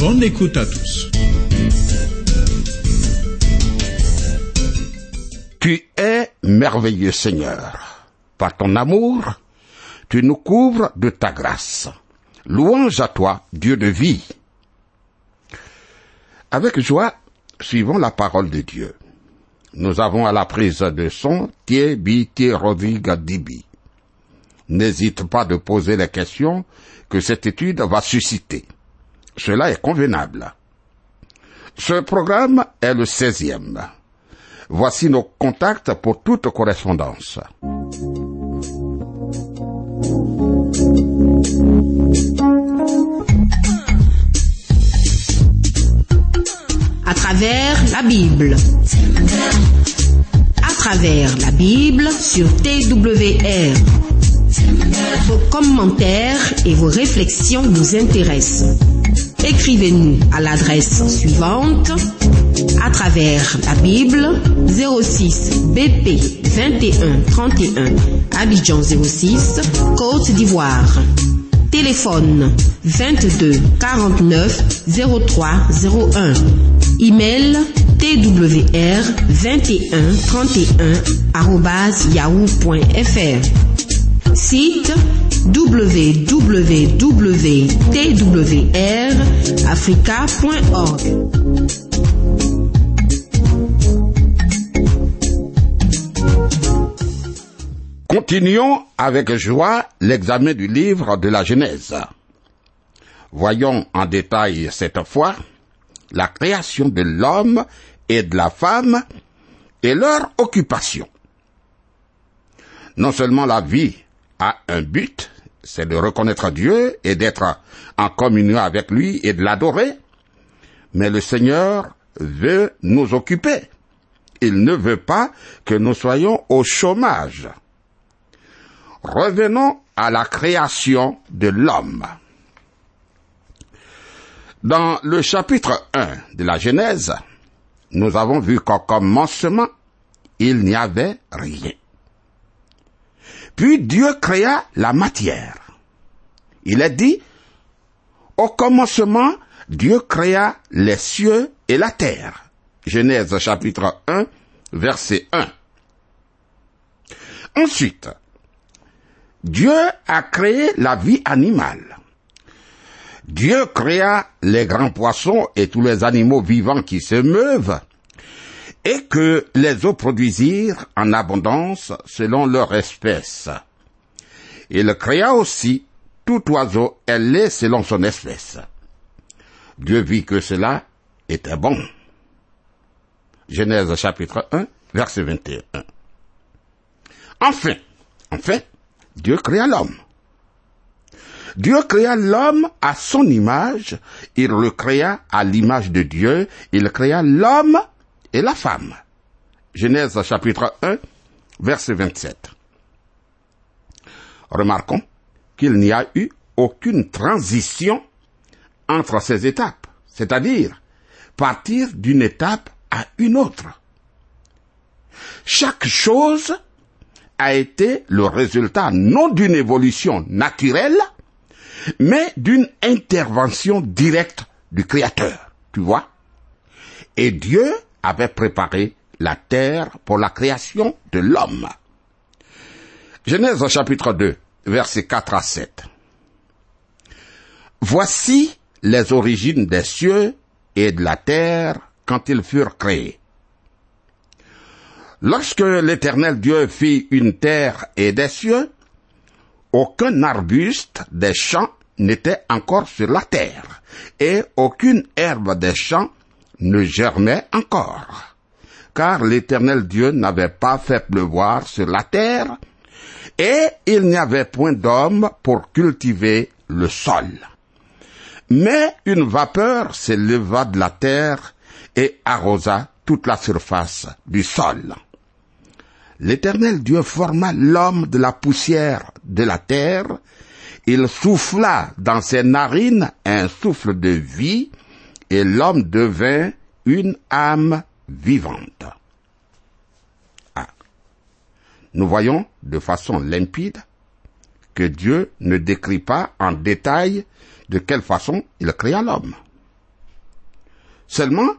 Bonne écoute à tous. Tu es merveilleux Seigneur. Par ton amour, tu nous couvres de ta grâce. Louange à toi, Dieu de vie. Avec joie, suivons la parole de Dieu. Nous avons à la prise de son Thierry Rodrigue Dibi. N'hésite pas de poser les questions que cette étude va susciter. Cela est convenable. Ce programme est le 16e. Voici nos contacts pour toute correspondance. À travers la Bible. À travers la Bible sur TWR. Vos commentaires et vos réflexions nous intéressent. Écrivez-nous à l'adresse suivante à travers la Bible 06 BP 21 31 Abidjan 06 Côte d'Ivoire. Téléphone 22 49 03 01. Email twr 21 31 yahoo.fr. Site www.twrafrica.org. Continuons avec joie l'examen du livre de la Genèse. Voyons en détail cette fois la création de l'homme et de la femme et leur occupation. Non seulement la vie a un but, c'est de reconnaître Dieu et d'être en communion avec lui et de l'adorer, mais le Seigneur veut nous occuper. Il ne veut pas que nous soyons au chômage. Revenons à la création de l'homme. Dans le chapitre 1 de la Genèse, nous avons vu qu'au commencement, il n'y avait rien. Puis Dieu créa la matière. Il est dit, au commencement, Dieu créa les cieux et la terre. Genèse chapitre 1, verset 1. Ensuite, Dieu a créé la vie animale. Dieu créa les grands poissons et tous les animaux vivants qui se meuvent, et que les eaux produisirent en abondance selon leur espèce. Il créa aussi tout oiseau ailé selon son espèce. Dieu vit que cela était bon. Genèse chapitre 1, verset 21. Enfin, enfin, Dieu créa l'homme. Dieu créa l'homme à son image, il le créa à l'image de Dieu, il créa l'homme et la femme. Genèse chapitre 1, verset 27. Remarquons qu'il n'y a eu aucune transition entre ces étapes, c'est-à-dire partir d'une étape à une autre. Chaque chose a été le résultat non d'une évolution naturelle, mais d'une intervention directe du Créateur. Tu vois? Et Dieu avait préparé la terre pour la création de l'homme. Genèse chapitre 2, versets 4 à 7. Voici les origines des cieux et de la terre quand ils furent créés. Lorsque l'Éternel Dieu fit une terre et des cieux, aucun arbuste des champs n'était encore sur la terre, et aucune herbe des champs ne germait encore, car l'Éternel Dieu n'avait pas fait pleuvoir sur la terre, et il n'y avait point d'homme pour cultiver le sol. Mais une vapeur s'éleva de la terre et arrosa toute la surface du sol. L'Éternel Dieu forma l'homme de la poussière de la terre, il souffla dans ses narines un souffle de vie, et l'homme devint une âme vivante. Ah. Nous voyons de façon limpide que Dieu ne décrit pas en détail de quelle façon il créa l'homme. Seulement,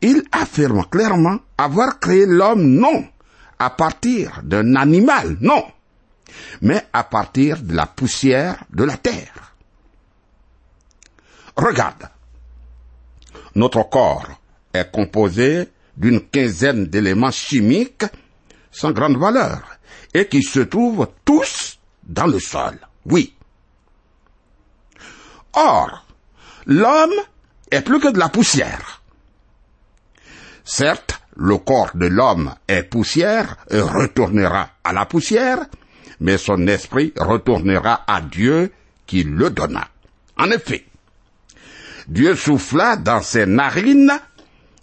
il affirme clairement avoir créé l'homme non à partir d'un animal, non, mais à partir de la poussière de la terre. Regarde, notre corps est composé d'une quinzaine d'éléments chimiques sans grande valeur et qui se trouvent tous dans le sol. Oui. Or, l'homme est plus que de la poussière. Certes, le corps de l'homme est poussière et retournera à la poussière, mais son esprit retournera à Dieu qui le donna. En effet, Dieu souffla dans ses narines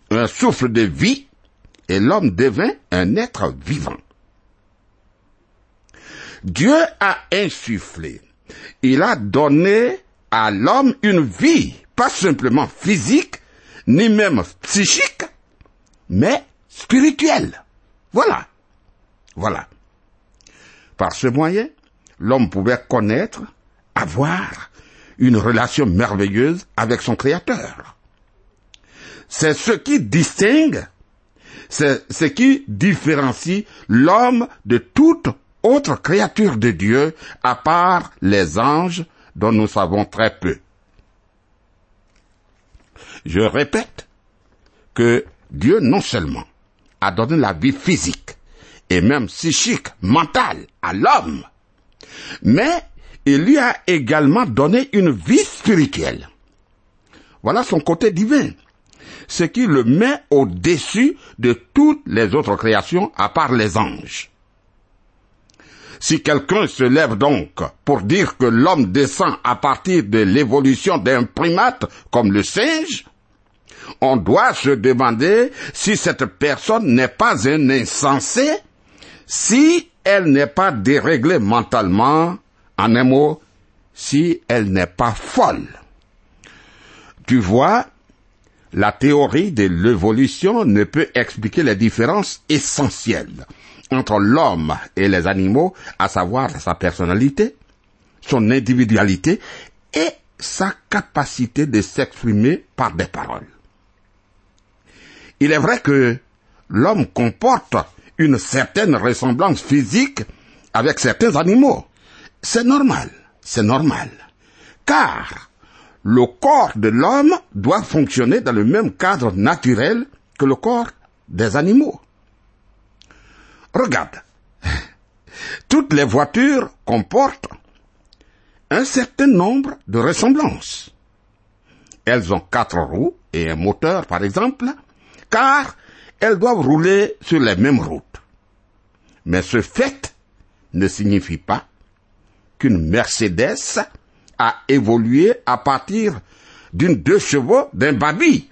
un souffle de vie et l'homme devint un être vivant. Dieu a insufflé, il a donné à l'homme une vie, pas simplement physique, ni même psychique, mais spirituelle. Voilà. Voilà. Par ce moyen, l'homme pouvait connaître, avoir une relation merveilleuse avec son Créateur. C'est ce qui distingue, c'est ce qui différencie l'homme de toute autre créature de Dieu à part les anges dont nous savons très peu. Je répète que Dieu non seulement a donné la vie physique et même psychique, mentale à l'homme, mais il lui a également donné une vie spirituelle. Voilà son côté divin, ce qui le met au-dessus de toutes les autres créations à part les anges. Si quelqu'un se lève donc pour dire que l'homme descend à partir de l'évolution d'un primate comme le singe, on doit se demander si cette personne n'est pas un insensé, si elle n'est pas déréglée mentalement, en un mot, si elle n'est pas folle. Tu vois, la théorie de l'évolution ne peut expliquer les différences essentielles entre l'homme et les animaux, à savoir sa personnalité, son individualité et sa capacité de s'exprimer par des paroles. Il est vrai que l'homme comporte une certaine ressemblance physique avec certains animaux. C'est normal, c'est normal. Car le corps de l'homme doit fonctionner dans le même cadre naturel que le corps des animaux. Regarde, toutes les voitures comportent un certain nombre de ressemblances. Elles ont quatre roues et un moteur, par exemple, car elles doivent rouler sur les mêmes routes. Mais ce fait ne signifie pas qu'une Mercedes a évolué à partir d'une deux chevaux d'un baby.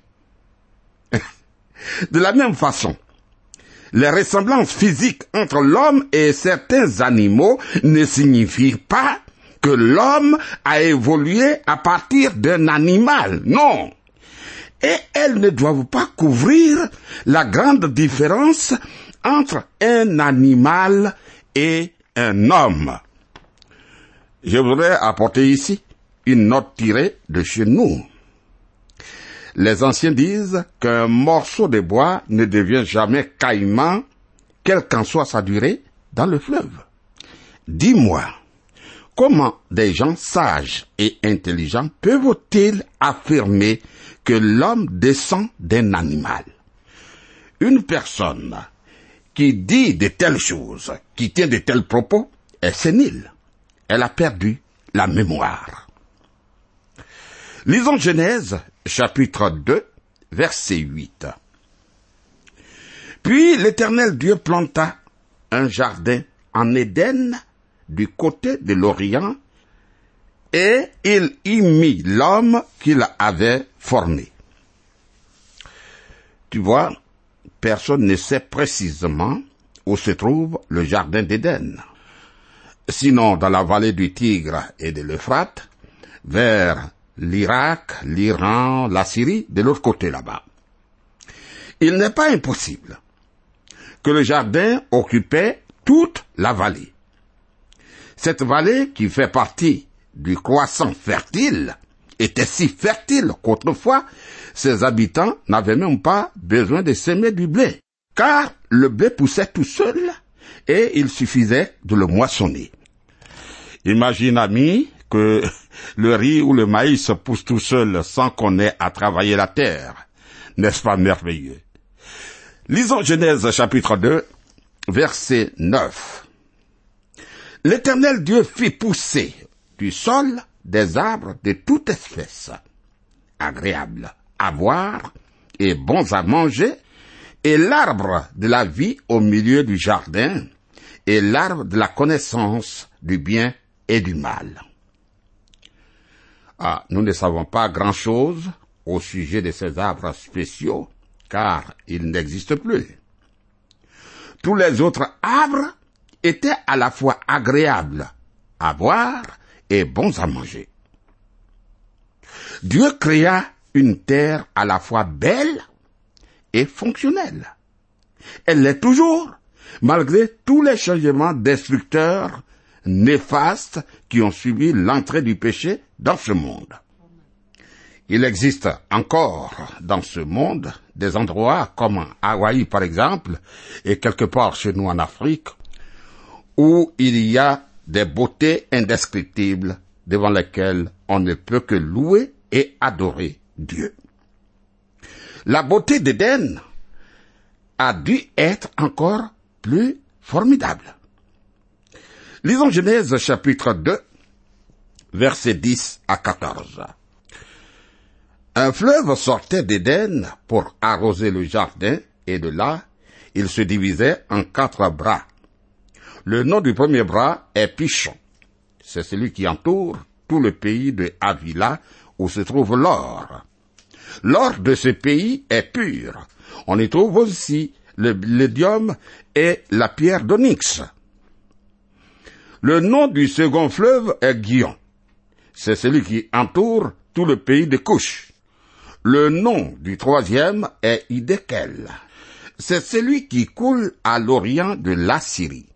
De la même façon, les ressemblances physiques entre l'homme et certains animaux ne signifient pas que l'homme a évolué à partir d'un animal. Non et elles ne doivent pas couvrir la grande différence entre un animal et un homme. Je voudrais apporter ici une note tirée de chez nous. Les anciens disent qu'un morceau de bois ne devient jamais caïman, quelle qu'en soit sa durée, dans le fleuve. Dis-moi, comment des gens sages et intelligents peuvent-ils affirmer que l'homme descend d'un animal? Une personne qui dit de telles choses, qui tient de tels propos, est sénile. Elle a perdu la mémoire. Lisons Genèse, chapitre 2, verset 8. Puis l'Éternel Dieu planta un jardin en Éden du côté de l'Orient et il y mit l'homme qu'il avait formé. Tu vois, personne ne sait précisément où se trouve le jardin d'Éden. Sinon dans la vallée du Tigre et de l'Euphrate, vers l'Irak, l'Iran, la Syrie, de l'autre côté là-bas. Il n'est pas impossible que le jardin occupait toute la vallée. Cette vallée, qui fait partie du croissant fertile, était si fertile qu'autrefois, ses habitants n'avaient même pas besoin de semer du blé, car le blé poussait tout seul et il suffisait de le moissonner. Imagine, ami, que le riz ou le maïs pousse tout seul sans qu'on ait à travailler la terre. N'est-ce pas merveilleux? Lisons Genèse chapitre 2, verset 9. L'Éternel Dieu fit pousser du sol des arbres de toute espèce, agréables à voir et bons à manger, et l'arbre de la vie au milieu du jardin, et l'arbre de la connaissance du bien et du mal. Ah, nous ne savons pas grand-chose au sujet de ces arbres spéciaux, car ils n'existent plus. Tous les autres arbres étaient à la fois agréables à voir et bons à manger. Dieu créa une terre à la fois belle et fonctionnelle. Elle l'est toujours, malgré tous les changements destructeurs néfastes qui ont subi l'entrée du péché dans ce monde. Il existe encore dans ce monde des endroits comme Hawaï par exemple, et quelque part chez nous en Afrique, où il y a des beautés indescriptibles devant lesquelles on ne peut que louer et adorer Dieu. La beauté d'Éden a dû être encore plus formidable. Lisons Genèse chapitre 2, versets 10 à 14. Un fleuve sortait d'Éden pour arroser le jardin, et de là, il se divisait en quatre bras. Le nom du premier bras est Pichon. C'est celui qui entoure tout le pays de Avila où se trouve l'or. L'or de ce pays est pur. On y trouve aussi le lédium et la pierre d'onyx. Le nom du second fleuve est Guion. C'est celui qui entoure tout le pays de Couche. Le nom du troisième est Idekel. C'est celui qui coule à l'orient de l'Assyrie.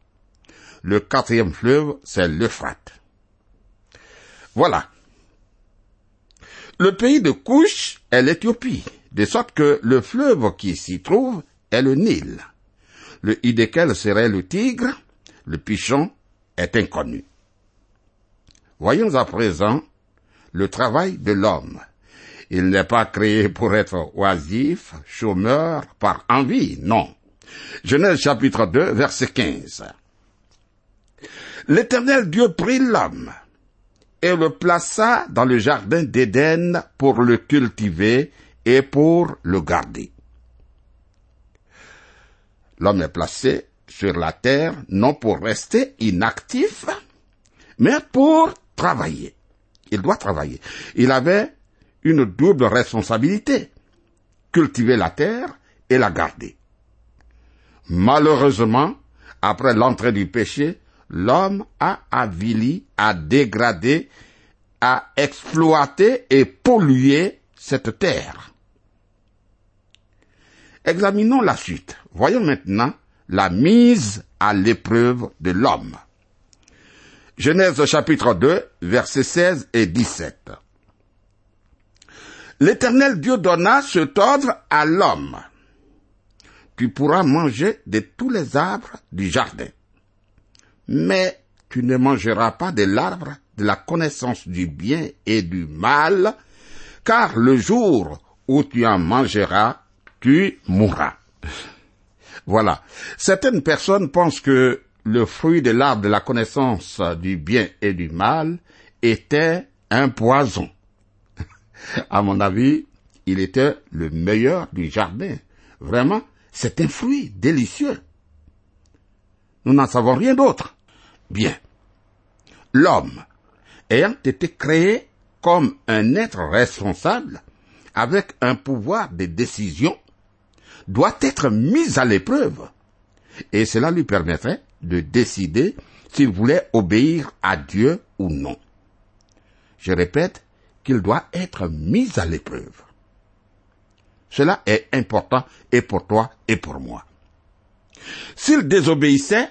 Le quatrième fleuve, c'est l'Euphrate. Voilà. Le pays de Couche est l'Éthiopie, de sorte que le fleuve qui s'y trouve est le Nil. Le Idekel serait le Tigre, le Pichon est inconnu. Voyons à présent le travail de l'homme. Il n'est pas créé pour être oisif, chômeur, par envie, non. Genèse chapitre 2, verset 15. L'éternel Dieu prit l'homme et le plaça dans le jardin d'Éden pour le cultiver et pour le garder. L'homme est placé sur la terre non pour rester inactif, mais pour travailler. Il doit travailler. Il avait une double responsabilité, cultiver la terre et la garder. Malheureusement, après l'entrée du péché, l'homme a avili, a dégradé, a exploité et pollué cette terre. Examinons la suite. Voyons maintenant la mise à l'épreuve de l'homme. Genèse chapitre 2, versets 16 et 17 l'Éternel Dieu donna cet ordre à l'homme. Tu pourras manger de tous les arbres du jardin, mais tu ne mangeras pas de l'arbre de la connaissance du bien et du mal, car le jour où tu en mangeras, tu mourras. Voilà. Certaines personnes pensent que le fruit de l'arbre de la connaissance du bien et du mal était un poison. À mon avis, il était le meilleur du jardin. Vraiment, c'est un fruit délicieux. Nous n'en savons rien d'autre. Bien. L'homme, ayant été créé comme un être responsable, avec un pouvoir de décision, doit être mis à l'épreuve. Et cela lui permettrait de décider s'il voulait obéir à Dieu ou non. Je répète qu'il doit être mis à l'épreuve. Cela est important et pour toi et pour moi. S'il désobéissait,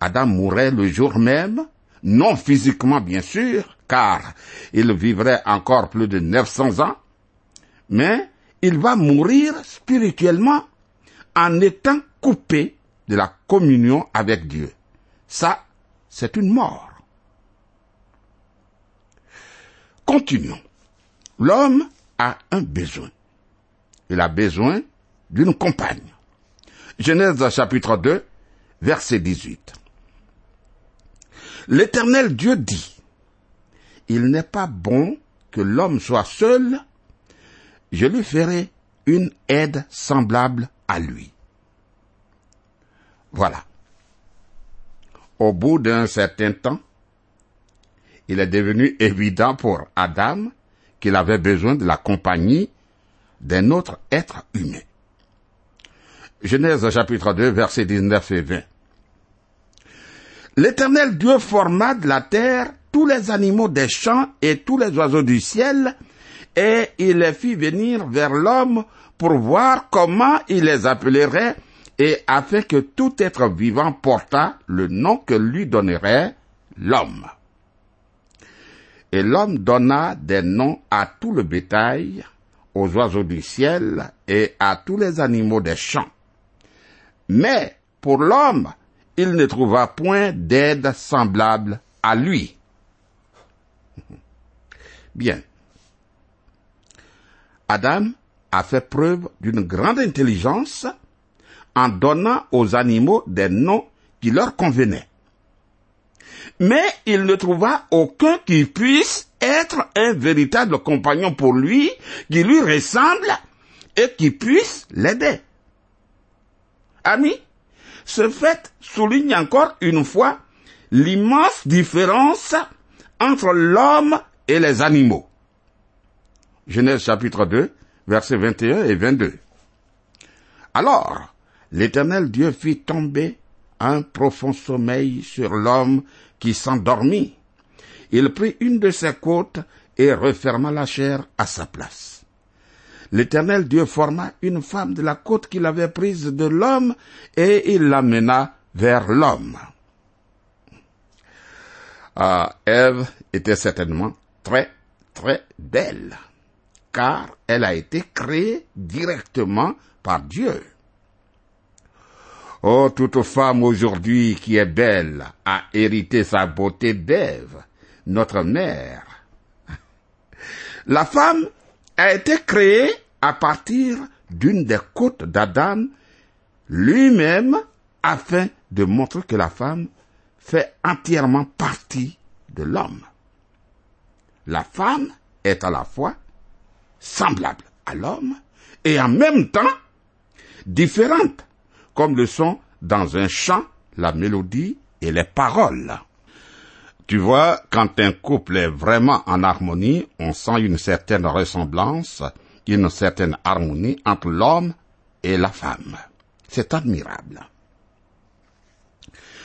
Adam mourrait le jour même, non physiquement bien sûr, car il vivrait encore plus de 900 ans, mais il va mourir spirituellement en étant coupé de la communion avec Dieu. Ça, c'est une mort. Continuons. L'homme a un besoin. Il a besoin d'une compagne. Genèse chapitre 2, verset 18. L'Éternel Dieu dit, Il n'est pas bon que l'homme soit seul, je lui ferai une aide semblable à lui. Voilà. Au bout d'un certain temps, il est devenu évident pour Adam qu'il avait besoin de la compagnie d'un autre être humain. Genèse chapitre 2 versets 19 et 20. L'Éternel Dieu forma de la terre tous les animaux des champs et tous les oiseaux du ciel, et il les fit venir vers l'homme pour voir comment il les appellerait, et afin que tout être vivant portât le nom que lui donnerait l'homme. Et l'homme donna des noms à tout le bétail, aux oiseaux du ciel et à tous les animaux des champs. Mais pour l'homme, il ne trouva point d'aide semblable à lui. Bien. Adam a fait preuve d'une grande intelligence en donnant aux animaux des noms qui leur convenaient. Mais il ne trouva aucun qui puisse être un véritable compagnon pour lui, qui lui ressemble et qui puisse l'aider. Ami, ce fait souligne encore une fois l'immense différence entre l'homme et les animaux. Genèse chapitre 2, versets 21 et 22. Alors, l'Éternel Dieu fit tomber un profond sommeil sur l'homme qui s'endormit. Il prit une de ses côtes et referma la chair à sa place. L'Éternel Dieu forma une femme de la côte qu'il avait prise de l'homme et il l'amena vers l'homme. Ah, Ève était certainement très, très belle, car elle a été créée directement par Dieu. Oh, toute femme aujourd'hui qui est belle a hérité sa beauté d'Ève, notre mère. La femme a été créée à partir d'une des côtes d'Adam lui-même afin de montrer que la femme fait entièrement partie de l'homme. La femme est à la fois semblable à l'homme et en même temps différente comme le sont dans un chant la mélodie et les paroles. Tu vois, quand un couple est vraiment en harmonie, on sent une certaine ressemblance, une certaine harmonie entre l'homme et la femme. C'est admirable.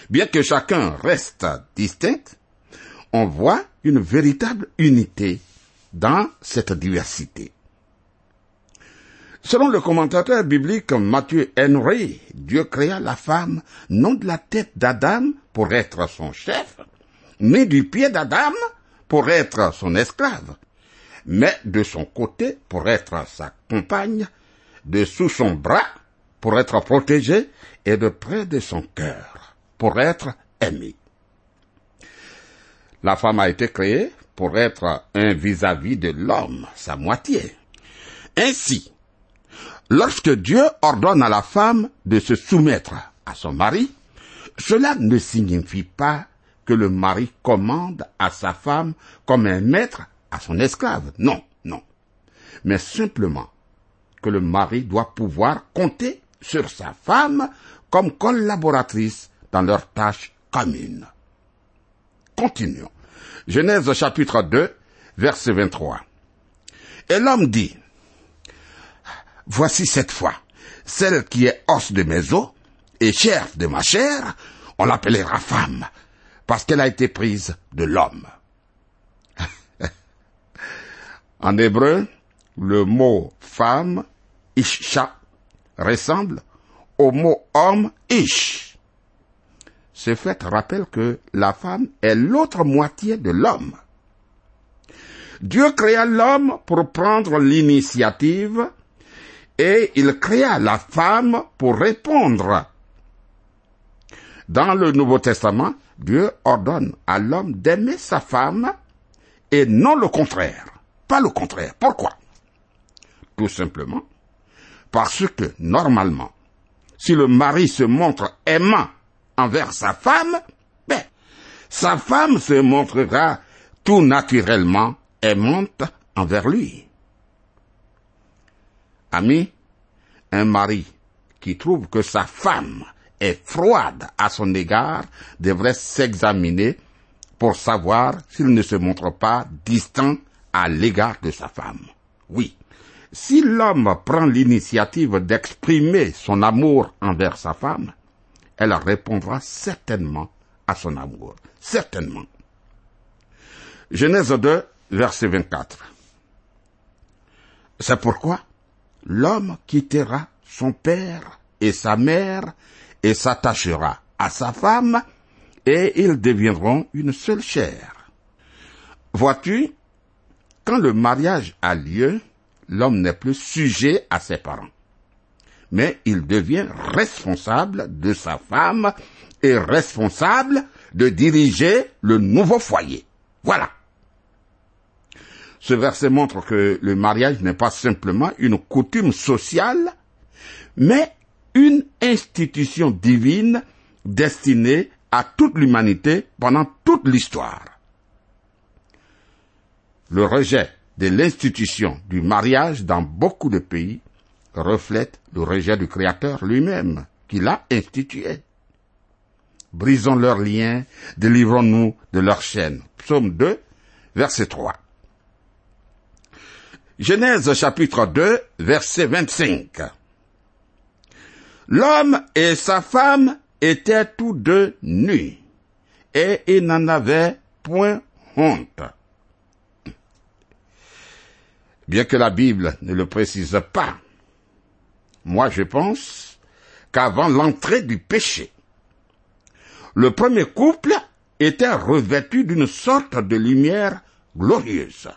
Bien que chacun reste distinct, on voit une véritable unité dans cette diversité. Selon le commentateur biblique Mathieu Henry, Dieu créa la femme non de la tête d'Adam pour être son chef, ni du pied d'Adam pour être son esclave, mais de son côté pour être sa compagne, de sous son bras pour être protégée et de près de son cœur pour être aimée. La femme a été créée pour être un vis-à-vis de l'homme, sa moitié. Ainsi, Lorsque Dieu ordonne à la femme de se soumettre à son mari, cela ne signifie pas que le mari commande à sa femme comme un maître à son esclave. Non, non. Mais simplement que le mari doit pouvoir compter sur sa femme comme collaboratrice dans leurs tâches communes. Continuons. Genèse chapitre 2, verset 23. Et l'homme dit, Voici cette fois, celle qui est os de mes os et chair de ma chair, on l'appellera femme, parce qu'elle a été prise de l'homme. en hébreu, le mot femme, isha, ressemble au mot homme, ish. Ce fait rappelle que la femme est l'autre moitié de l'homme. Dieu créa l'homme pour prendre l'initiative et il créa la femme pour répondre. Dans le Nouveau Testament, Dieu ordonne à l'homme d'aimer sa femme et non le contraire. Pas le contraire. Pourquoi? Tout simplement parce que normalement, si le mari se montre aimant envers sa femme, ben, sa femme se montrera tout naturellement aimante envers lui. Ami, un mari qui trouve que sa femme est froide à son égard devrait s'examiner pour savoir s'il ne se montre pas distant à l'égard de sa femme. Oui, si l'homme prend l'initiative d'exprimer son amour envers sa femme, elle répondra certainement à son amour. Certainement. Genèse 2, verset 24. C'est pourquoi l'homme quittera son père et sa mère et s'attachera à sa femme et ils deviendront une seule chair. Vois-tu, quand le mariage a lieu, l'homme n'est plus sujet à ses parents, mais il devient responsable de sa femme et responsable de diriger le nouveau foyer. Voilà. Ce verset montre que le mariage n'est pas simplement une coutume sociale, mais une institution divine destinée à toute l'humanité pendant toute l'histoire. Le rejet de l'institution du mariage dans beaucoup de pays reflète le rejet du Créateur lui-même, qui l'a institué. Brisons leurs liens, délivrons-nous de leurs chaînes. Psaume 2, verset 3. Genèse chapitre 2, verset 25. L'homme et sa femme étaient tous deux nus, et ils n'en avaient point honte. Bien que la Bible ne le précise pas, moi je pense qu'avant l'entrée du péché, le premier couple était revêtu d'une sorte de lumière glorieuse.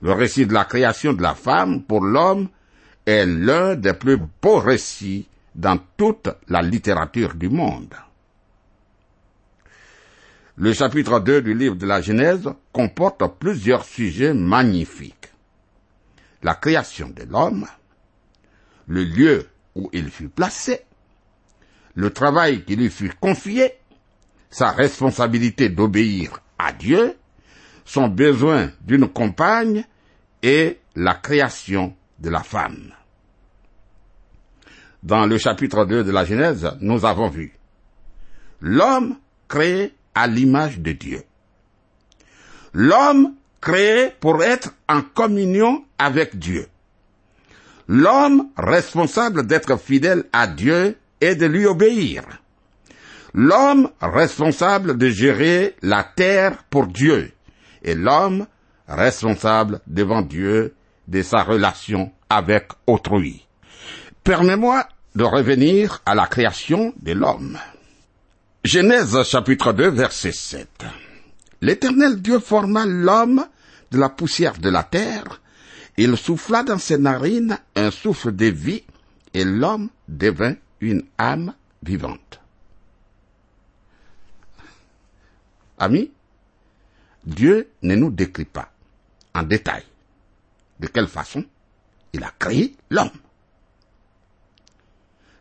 Le récit de la création de la femme pour l'homme est l'un des plus beaux récits dans toute la littérature du monde. Le chapitre 2 du livre de la Genèse comporte plusieurs sujets magnifiques. La création de l'homme, le lieu où il fut placé, le travail qui lui fut confié, sa responsabilité d'obéir à Dieu, son besoin d'une compagne et la création de la femme. Dans le chapitre 2 de la Genèse, nous avons vu l'homme créé à l'image de Dieu. L'homme créé pour être en communion avec Dieu. L'homme responsable d'être fidèle à Dieu et de lui obéir. L'homme responsable de gérer la terre pour Dieu. Et l'homme responsable devant Dieu de sa relation avec autrui. Permets-moi de revenir à la création de l'homme. Genèse chapitre 2 verset 7. L'Éternel Dieu forma l'homme de la poussière de la terre, il souffla dans ses narines un souffle de vie, et l'homme devint une âme vivante. Amis, Dieu ne nous décrit pas en détail de quelle façon il a créé l'homme.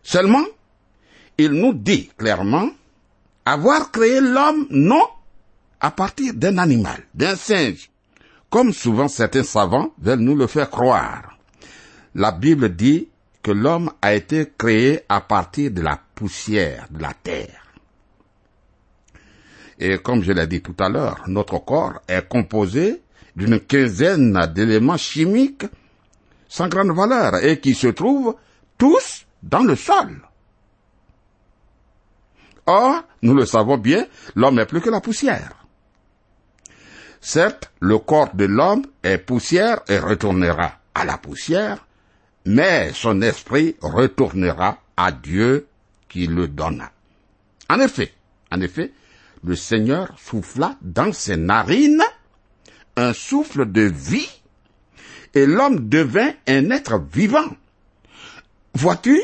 Seulement, il nous dit clairement avoir créé l'homme non à partir d'un animal, d'un singe, comme souvent certains savants veulent nous le faire croire. La Bible dit que l'homme a été créé à partir de la poussière de la terre. Et comme je l'ai dit tout à l'heure, notre corps est composé d'une quinzaine d'éléments chimiques sans grande valeur et qui se trouvent tous dans le sol. Or, nous le savons bien, l'homme est plus que la poussière. Certes, le corps de l'homme est poussière et retournera à la poussière, mais son esprit retournera à Dieu qui le donna. En effet, en effet, le Seigneur souffla dans ses narines un souffle de vie, et l'homme devint un être vivant. Vois-tu,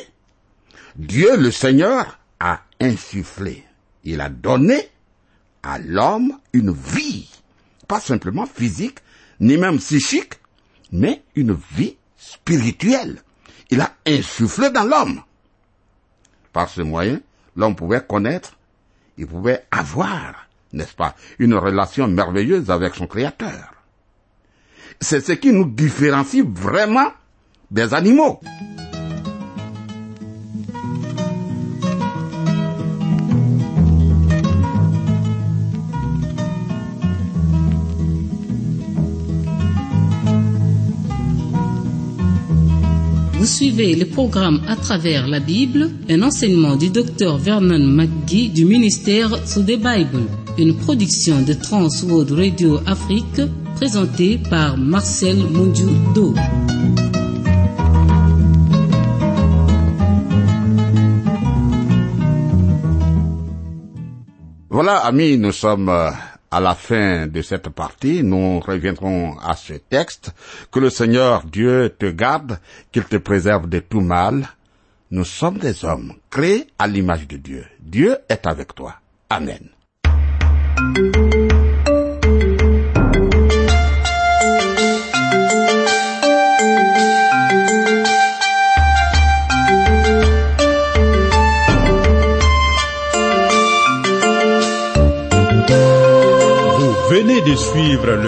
Dieu le Seigneur a insufflé, il a donné à l'homme une vie, pas simplement physique, ni même psychique, mais une vie spirituelle. Il a insufflé dans l'homme. Par ce moyen, l'homme pouvait connaître, il pouvait avoir, n'est-ce pas, une relation merveilleuse avec son Créateur. C'est ce qui nous différencie vraiment des animaux. Suivez le programme à travers la Bible, un enseignement du docteur Vernon McGee du ministère sous the Bible, une production de Trans World Radio Afrique présentée par Marcel Mondiou-Do. Voilà, amis, nous sommes euh, à la fin de cette partie. Nous reviendrons à ce texte. Que le Seigneur Dieu te garde, qu'il te préserve de tout mal. Nous sommes des hommes créés à l'image de Dieu. Dieu est avec toi. Amen.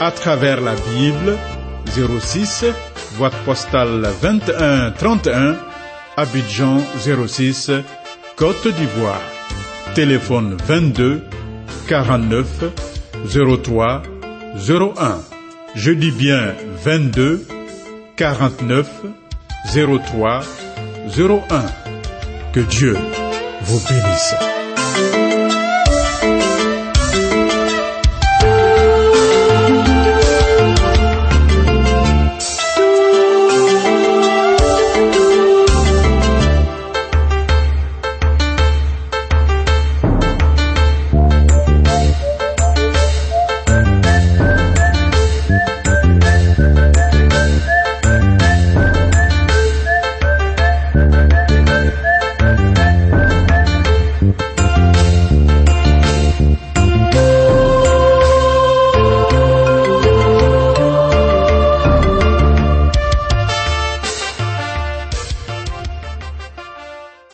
à travers la Bible, 06, boîte postale 2131, Abidjan 06, Côte d'Ivoire. Téléphone 22 49 03 01. Je dis bien 22 49 03 01. Que Dieu vous bénisse.